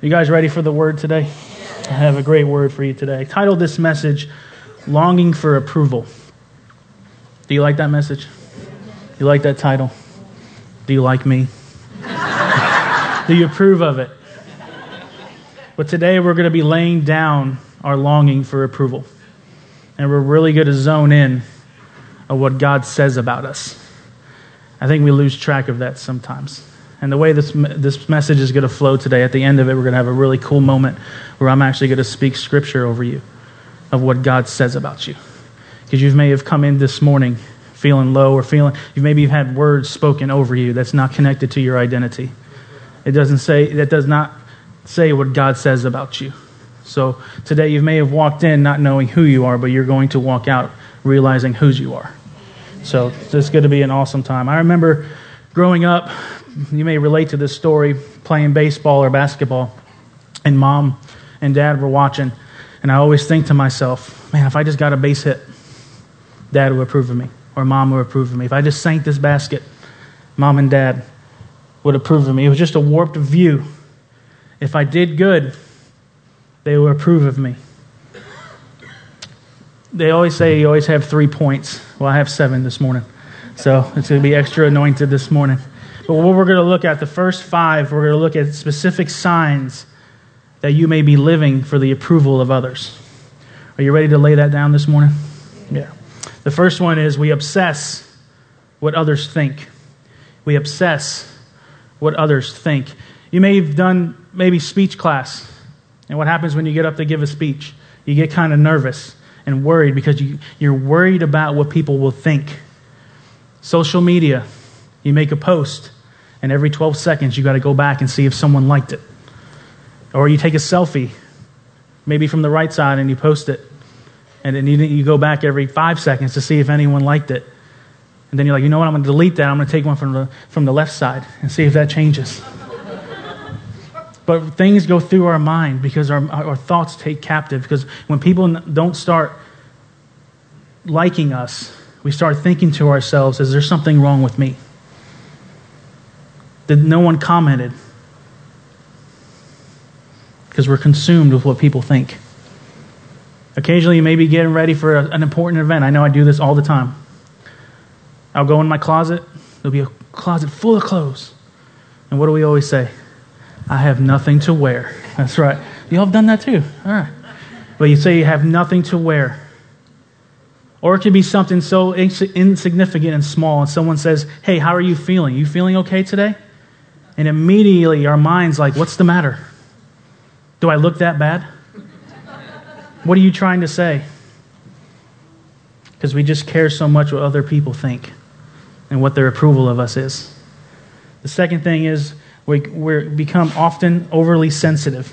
You guys ready for the word today? I have a great word for you today. I titled this message, Longing for Approval. Do you like that message? You like that title? Do you like me? Do you approve of it? But today we're going to be laying down our longing for approval. And we're really going to zone in on what God says about us. I think we lose track of that sometimes. And the way this, this message is going to flow today, at the end of it, we're going to have a really cool moment where I'm actually going to speak scripture over you of what God says about you. Because you may have come in this morning feeling low or feeling, you maybe you've had words spoken over you that's not connected to your identity. It doesn't say, that does not say what God says about you. So today you may have walked in not knowing who you are, but you're going to walk out realizing whose you are. So it's going to be an awesome time. I remember growing up, you may relate to this story, playing baseball or basketball, and mom and dad were watching, and I always think to myself, man, if I just got a base hit, dad would approve of me, or mom would approve of me. If I just sank this basket, mom and dad would approve of me. It was just a warped view. If I did good, they would approve of me. They always say you always have three points. Well, I have seven this morning. So it's going to be extra anointed this morning. But what we're going to look at, the first five, we're going to look at specific signs that you may be living for the approval of others. Are you ready to lay that down this morning? Yeah. The first one is we obsess what others think. We obsess what others think. You may have done maybe speech class. And what happens when you get up to give a speech? You get kind of nervous and worried because you, you're worried about what people will think. Social media, you make a post and every 12 seconds you got to go back and see if someone liked it. Or you take a selfie, maybe from the right side, and you post it. And then you go back every five seconds to see if anyone liked it. And then you're like, you know what, I'm going to delete that. I'm going to take one from the, from the left side and see if that changes. but things go through our mind because our, our thoughts take captive. Because when people don't start liking us, we start thinking to ourselves, is there something wrong with me? That no one commented because we're consumed with what people think. Occasionally, you may be getting ready for a, an important event. I know I do this all the time. I'll go in my closet, there'll be a closet full of clothes. And what do we always say? I have nothing to wear. That's right. You all have done that too. All right. But you say you have nothing to wear. Or it could be something so insignificant and small, and someone says, Hey, how are you feeling? You feeling okay today? And immediately our mind's like, what's the matter? Do I look that bad? What are you trying to say? Because we just care so much what other people think and what their approval of us is. The second thing is we we become often overly sensitive.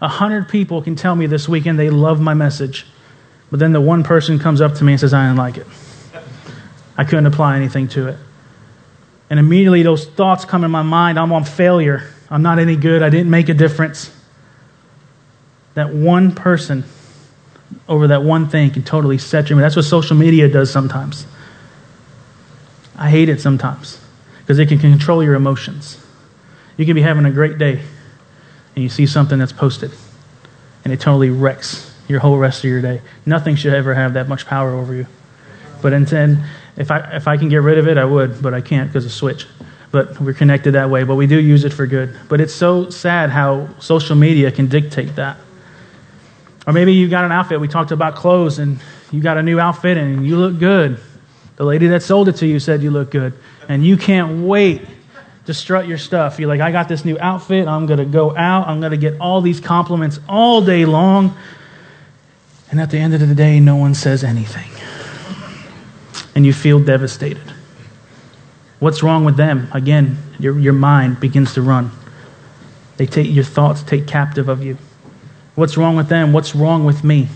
A hundred people can tell me this weekend they love my message, but then the one person comes up to me and says, I didn't like it. I couldn't apply anything to it. And immediately those thoughts come in my mind I'm on failure. I'm not any good. I didn't make a difference. That one person over that one thing can totally set you. That's what social media does sometimes. I hate it sometimes because it can control your emotions. You can be having a great day and you see something that's posted and it totally wrecks your whole rest of your day. Nothing should ever have that much power over you. But then if I, if I can get rid of it, I would, but I can't because of Switch. But we're connected that way, but we do use it for good. But it's so sad how social media can dictate that. Or maybe you got an outfit. We talked about clothes, and you got a new outfit, and you look good. The lady that sold it to you said you look good. And you can't wait to strut your stuff. You're like, I got this new outfit. I'm going to go out. I'm going to get all these compliments all day long. And at the end of the day, no one says anything and you feel devastated. What's wrong with them? Again, your, your mind begins to run. They take your thoughts take captive of you. What's wrong with them? What's wrong with me?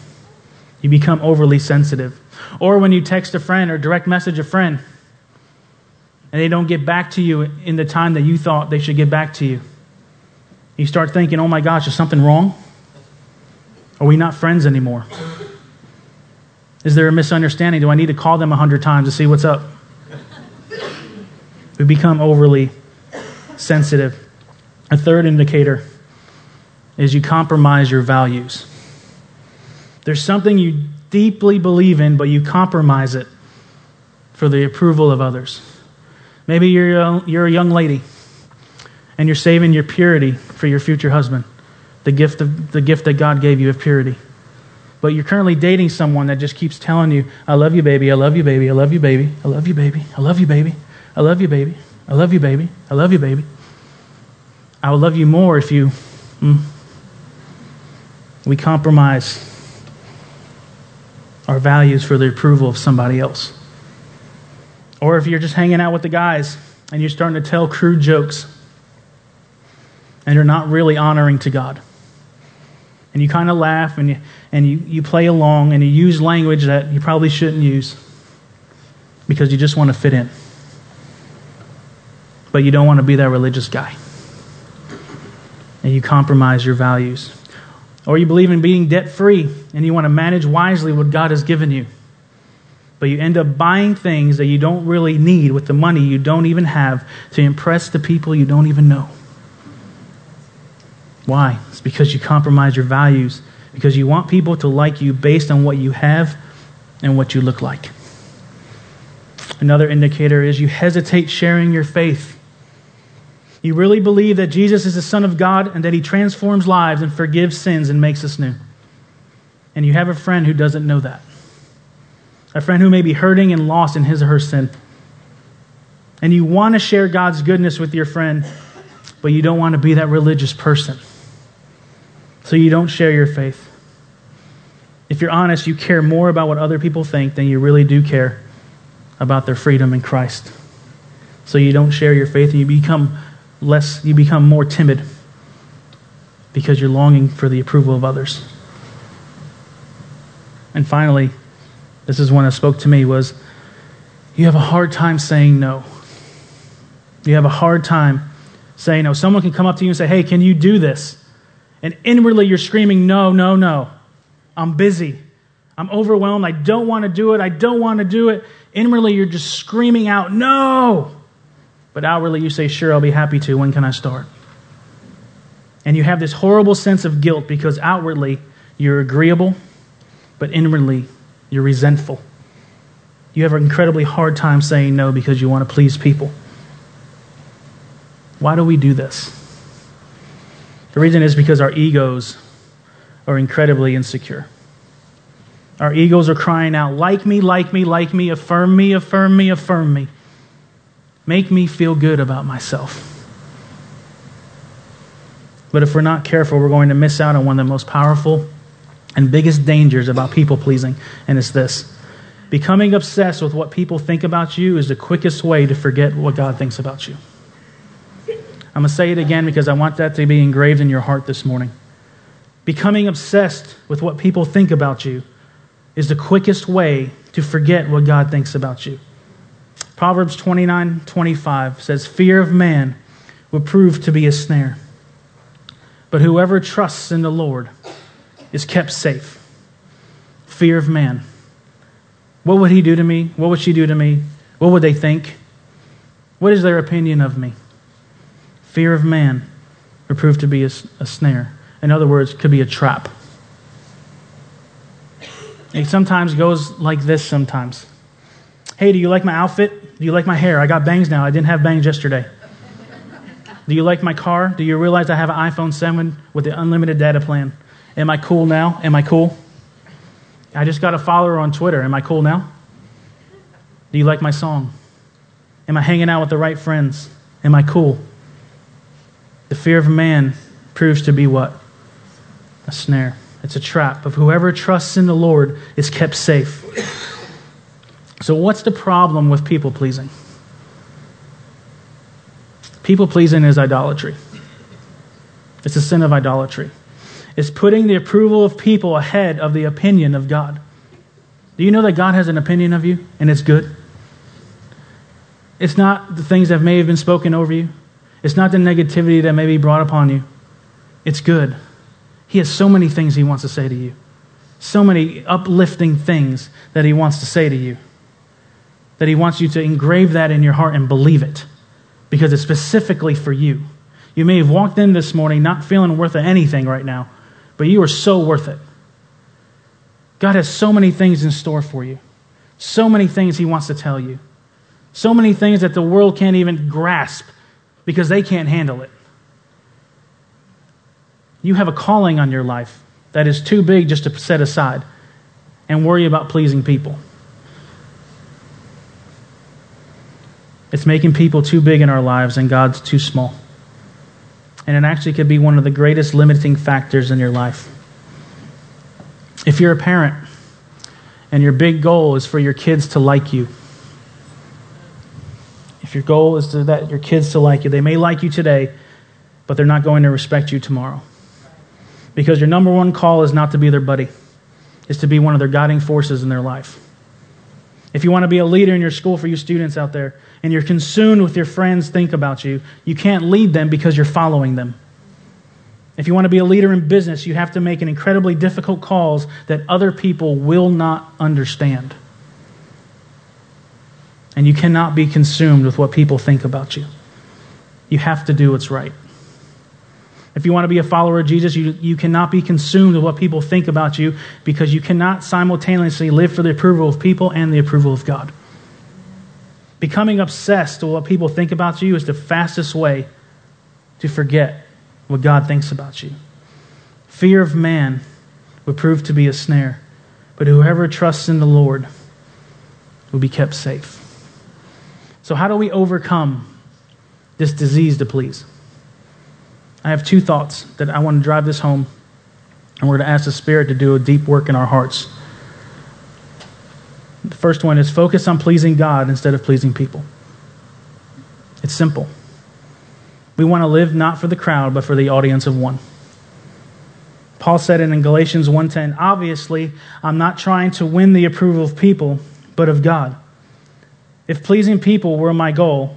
You become overly sensitive. Or when you text a friend or direct message a friend and they don't get back to you in the time that you thought they should get back to you. You start thinking, oh my gosh, is something wrong? Are we not friends anymore? Is there a misunderstanding? Do I need to call them a hundred times to see what's up? We become overly sensitive. A third indicator is you compromise your values. There's something you deeply believe in, but you compromise it for the approval of others. Maybe you're a, you're a young lady and you're saving your purity for your future husband, the gift, of, the gift that God gave you of purity. But you're currently dating someone that just keeps telling you, I love you, baby, I love you, baby, I love you, baby, I love you, baby, I love you, baby, I love you, baby, I love you, baby, I love you, baby. I will love you more if you. Mm, we compromise our values for the approval of somebody else. Or if you're just hanging out with the guys and you're starting to tell crude jokes and you're not really honoring to God. And you kind of laugh and, you, and you, you play along and you use language that you probably shouldn't use because you just want to fit in. But you don't want to be that religious guy. And you compromise your values. Or you believe in being debt free and you want to manage wisely what God has given you. But you end up buying things that you don't really need with the money you don't even have to impress the people you don't even know. Why? It's because you compromise your values, because you want people to like you based on what you have and what you look like. Another indicator is you hesitate sharing your faith you really believe that Jesus is the Son of God and that He transforms lives and forgives sins and makes us new. And you have a friend who doesn't know that. A friend who may be hurting and lost in his or her sin. And you want to share God's goodness with your friend, but you don't want to be that religious person. So you don't share your faith. If you're honest, you care more about what other people think than you really do care about their freedom in Christ. So you don't share your faith and you become less you become more timid because you're longing for the approval of others. And finally, this is one that spoke to me was you have a hard time saying no. You have a hard time saying no. Someone can come up to you and say, "Hey, can you do this?" And inwardly you're screaming, "No, no, no. I'm busy. I'm overwhelmed. I don't want to do it. I don't want to do it." Inwardly you're just screaming out, "No!" But outwardly, you say, Sure, I'll be happy to. When can I start? And you have this horrible sense of guilt because outwardly, you're agreeable, but inwardly, you're resentful. You have an incredibly hard time saying no because you want to please people. Why do we do this? The reason is because our egos are incredibly insecure. Our egos are crying out, like me, like me, like me, affirm me, affirm me, affirm me. Make me feel good about myself. But if we're not careful, we're going to miss out on one of the most powerful and biggest dangers about people pleasing, and it's this. Becoming obsessed with what people think about you is the quickest way to forget what God thinks about you. I'm going to say it again because I want that to be engraved in your heart this morning. Becoming obsessed with what people think about you is the quickest way to forget what God thinks about you. Proverbs 29 25 says, Fear of man will prove to be a snare, but whoever trusts in the Lord is kept safe. Fear of man. What would he do to me? What would she do to me? What would they think? What is their opinion of me? Fear of man will prove to be a, a snare. In other words, could be a trap. It sometimes goes like this sometimes. Hey, do you like my outfit? Do you like my hair? I got bangs now. I didn't have bangs yesterday. Do you like my car? Do you realize I have an iPhone 7 with the unlimited data plan? Am I cool now? Am I cool? I just got a follower on Twitter. Am I cool now? Do you like my song? Am I hanging out with the right friends? Am I cool? The fear of man proves to be what? A snare. It's a trap. Of whoever trusts in the Lord is kept safe. So, what's the problem with people pleasing? People pleasing is idolatry. It's a sin of idolatry. It's putting the approval of people ahead of the opinion of God. Do you know that God has an opinion of you and it's good? It's not the things that may have been spoken over you, it's not the negativity that may be brought upon you. It's good. He has so many things He wants to say to you, so many uplifting things that He wants to say to you that He wants you to engrave that in your heart and believe it because it's specifically for you. You may have walked in this morning not feeling worth anything right now, but you are so worth it. God has so many things in store for you, so many things He wants to tell you, so many things that the world can't even grasp because they can't handle it. You have a calling on your life that is too big just to set aside and worry about pleasing people. It's making people too big in our lives and God's too small. And it actually could be one of the greatest limiting factors in your life. If you're a parent and your big goal is for your kids to like you, if your goal is to that your kids to like you, they may like you today, but they're not going to respect you tomorrow. Because your number one call is not to be their buddy, is to be one of their guiding forces in their life. If you want to be a leader in your school for you students out there, and you're consumed with your friends think about you, you can't lead them because you're following them. If you want to be a leader in business, you have to make an incredibly difficult calls that other people will not understand. And you cannot be consumed with what people think about you. You have to do what's right. If you want to be a follower of Jesus, you, you cannot be consumed with what people think about you because you cannot simultaneously live for the approval of people and the approval of God. Becoming obsessed with what people think about you is the fastest way to forget what God thinks about you. Fear of man would prove to be a snare, but whoever trusts in the Lord will be kept safe. So, how do we overcome this disease to please? I have two thoughts that I want to drive this home, and we're going to ask the Spirit to do a deep work in our hearts. The first one is focus on pleasing God instead of pleasing people. It's simple. We want to live not for the crowd, but for the audience of one. Paul said it in Galatians 1:10, obviously, I'm not trying to win the approval of people, but of God. If pleasing people were my goal,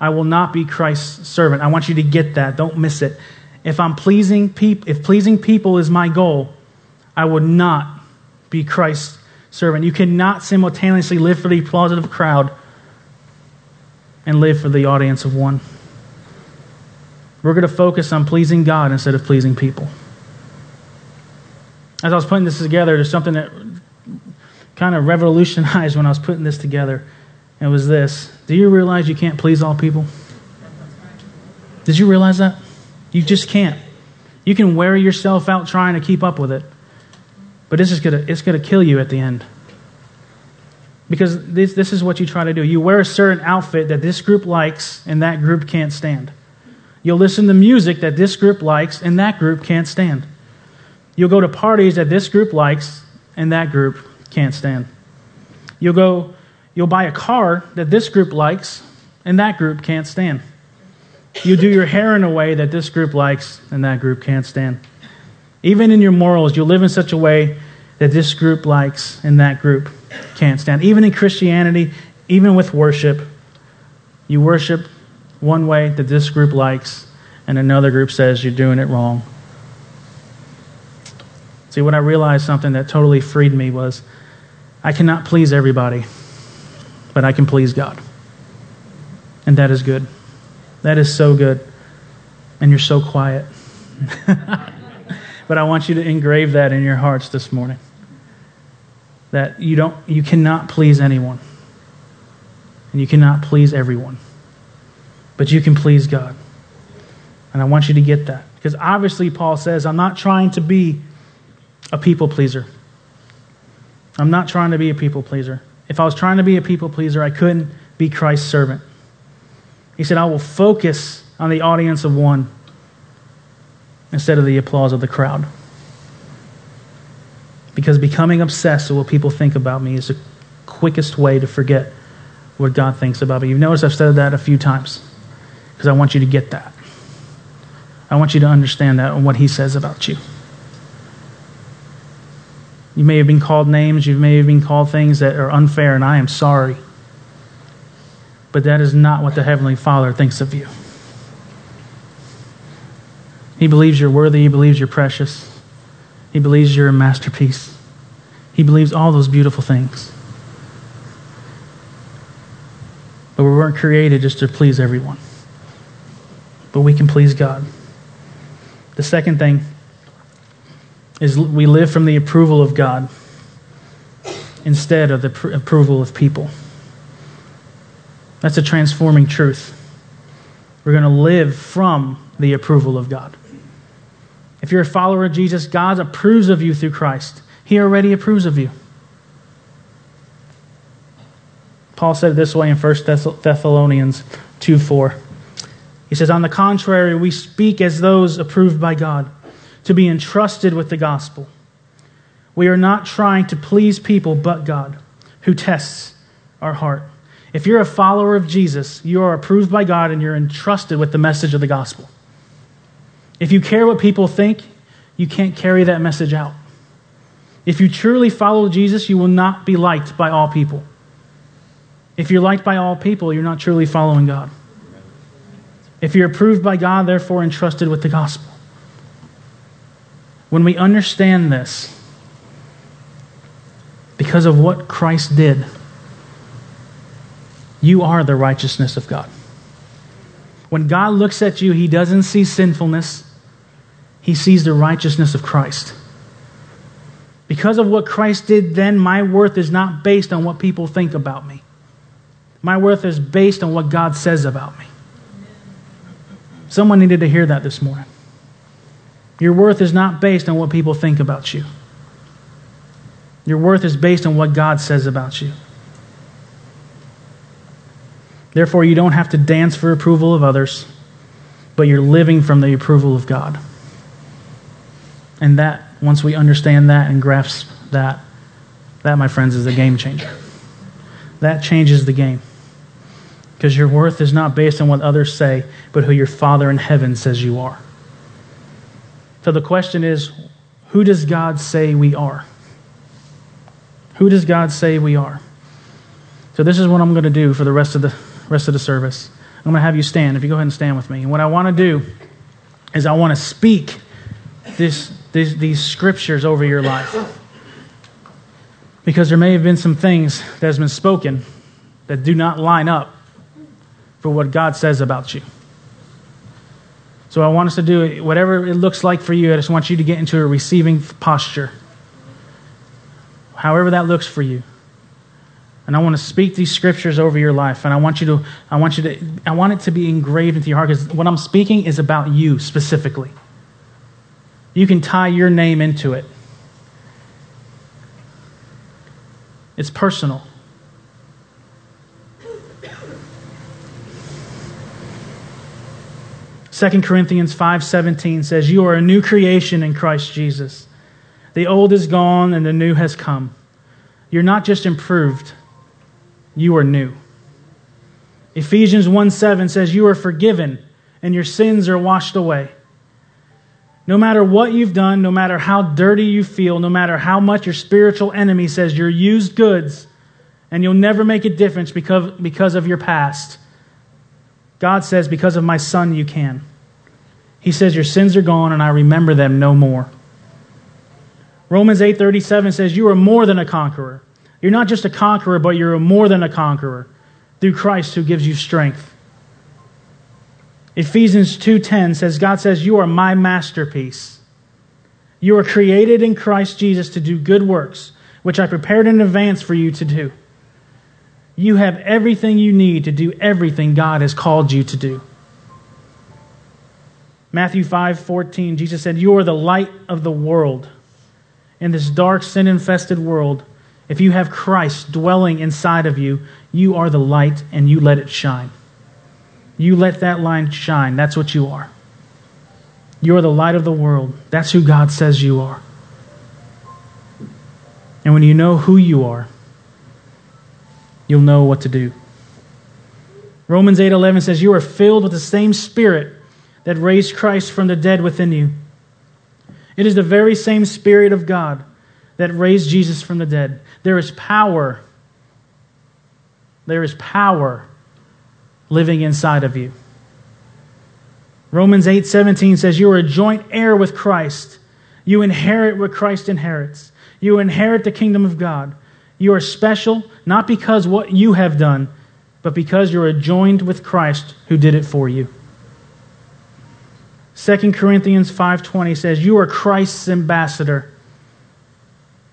I will not be Christ's servant. I want you to get that. Don't miss it. If I'm pleasing people, if pleasing people is my goal, I would not be Christ's servant. You cannot simultaneously live for the applause of crowd and live for the audience of one. We're going to focus on pleasing God instead of pleasing people. As I was putting this together, there's something that kind of revolutionized when I was putting this together. It was this Do you realize you can't please all people? Did you realize that? You just can't. You can wear yourself out trying to keep up with it, but it's just gonna, it's gonna kill you at the end. Because this, this is what you try to do. You wear a certain outfit that this group likes and that group can't stand. You'll listen to music that this group likes and that group can't stand. You'll go to parties that this group likes and that group can't stand. You'll go you'll buy a car that this group likes and that group can't stand. You do your hair in a way that this group likes and that group can't stand. Even in your morals, you live in such a way that this group likes and that group can't stand. Even in Christianity, even with worship, you worship one way that this group likes, and another group says you're doing it wrong. See, what I realized something that totally freed me was I cannot please everybody, but I can please God. And that is good. That is so good. And you're so quiet. but I want you to engrave that in your hearts this morning. That you don't you cannot please anyone. And you cannot please everyone but you can please God. And I want you to get that. Because obviously, Paul says, I'm not trying to be a people pleaser. I'm not trying to be a people pleaser. If I was trying to be a people pleaser, I couldn't be Christ's servant. He said, I will focus on the audience of one instead of the applause of the crowd. Because becoming obsessed with what people think about me is the quickest way to forget what God thinks about me. You've noticed I've said that a few times because I want you to get that. I want you to understand that and what he says about you. You may have been called names, you may have been called things that are unfair, and I am sorry. But that is not what the Heavenly Father thinks of you. He believes you're worthy, He believes you're precious, He believes you're a masterpiece. He believes all those beautiful things. But we weren't created just to please everyone. but we can please God. The second thing is we live from the approval of God instead of the pr- approval of people. That's a transforming truth. We're going to live from the approval of God. If you're a follower of Jesus, God approves of you through Christ. He already approves of you. Paul said it this way in 1 Thessalonians 2 4. He says, On the contrary, we speak as those approved by God, to be entrusted with the gospel. We are not trying to please people but God, who tests our heart. If you're a follower of Jesus, you are approved by God and you're entrusted with the message of the gospel. If you care what people think, you can't carry that message out. If you truly follow Jesus, you will not be liked by all people. If you're liked by all people, you're not truly following God. If you're approved by God, therefore entrusted with the gospel. When we understand this, because of what Christ did, you are the righteousness of God. When God looks at you, he doesn't see sinfulness, he sees the righteousness of Christ. Because of what Christ did then, my worth is not based on what people think about me. My worth is based on what God says about me. Someone needed to hear that this morning. Your worth is not based on what people think about you. Your worth is based on what God says about you. Therefore, you don't have to dance for approval of others, but you're living from the approval of God. And that, once we understand that and grasp that, that, my friends, is a game changer. That changes the game. Because your worth is not based on what others say, but who your Father in heaven says you are. So the question is who does God say we are? Who does God say we are? So this is what I'm going to do for the rest of the rest of the service. I'm going to have you stand. If you go ahead and stand with me. And what I want to do is I want to speak this, these scriptures over your life. Because there may have been some things that has been spoken that do not line up for what God says about you. So I want us to do whatever it looks like for you. I just want you to get into a receiving posture. However that looks for you. And I want to speak these scriptures over your life. And I want you to, I want you to, I want it to be engraved into your heart because what I'm speaking is about you specifically. You can tie your name into it. It's personal. Second Corinthians 5:17 says, "You are a new creation in Christ Jesus. The old is gone and the new has come. You're not just improved, you are new. Ephesians 1 7 says, You are forgiven and your sins are washed away. No matter what you've done, no matter how dirty you feel, no matter how much your spiritual enemy says you're used goods and you'll never make a difference because, because of your past, God says, Because of my son, you can. He says, Your sins are gone and I remember them no more. Romans 8:37 says you are more than a conqueror. You're not just a conqueror, but you're more than a conqueror through Christ who gives you strength. Ephesians 2:10 says God says you are my masterpiece. You are created in Christ Jesus to do good works, which I prepared in advance for you to do. You have everything you need to do everything God has called you to do. Matthew 5:14 Jesus said, "You are the light of the world." In this dark sin infested world, if you have Christ dwelling inside of you, you are the light and you let it shine. You let that light shine. That's what you are. You are the light of the world. That's who God says you are. And when you know who you are, you'll know what to do. Romans 8:11 says you are filled with the same spirit that raised Christ from the dead within you. It is the very same spirit of God that raised Jesus from the dead. There is power. There is power living inside of you. Romans 8:17 says you are a joint heir with Christ. You inherit what Christ inherits. You inherit the kingdom of God. You are special not because what you have done, but because you are joined with Christ who did it for you. 2 Corinthians 5:20 says, "You are Christ's ambassador."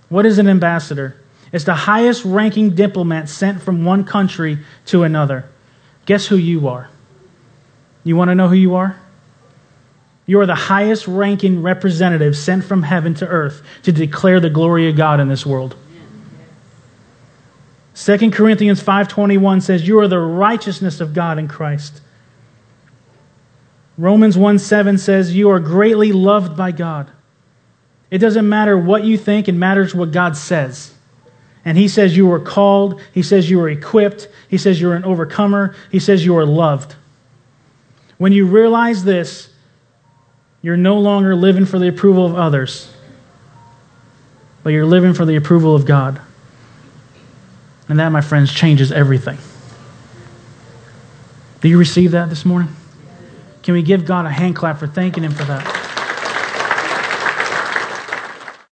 What is an ambassador? It's the highest ranking diplomat sent from one country to another. Guess who you are? You want to know who you are? You are the highest ranking representative sent from heaven to earth to declare the glory of God in this world. 2 Corinthians 5:21 says you are the righteousness of God in Christ. Romans 1 7 says you are greatly loved by God. It doesn't matter what you think, it matters what God says. And He says you are called, He says you are equipped, He says you're an overcomer, He says you are loved. When you realize this, you're no longer living for the approval of others, but you're living for the approval of God. And that, my friends, changes everything. Do you receive that this morning? Can we give God a hand clap for thanking Him for that?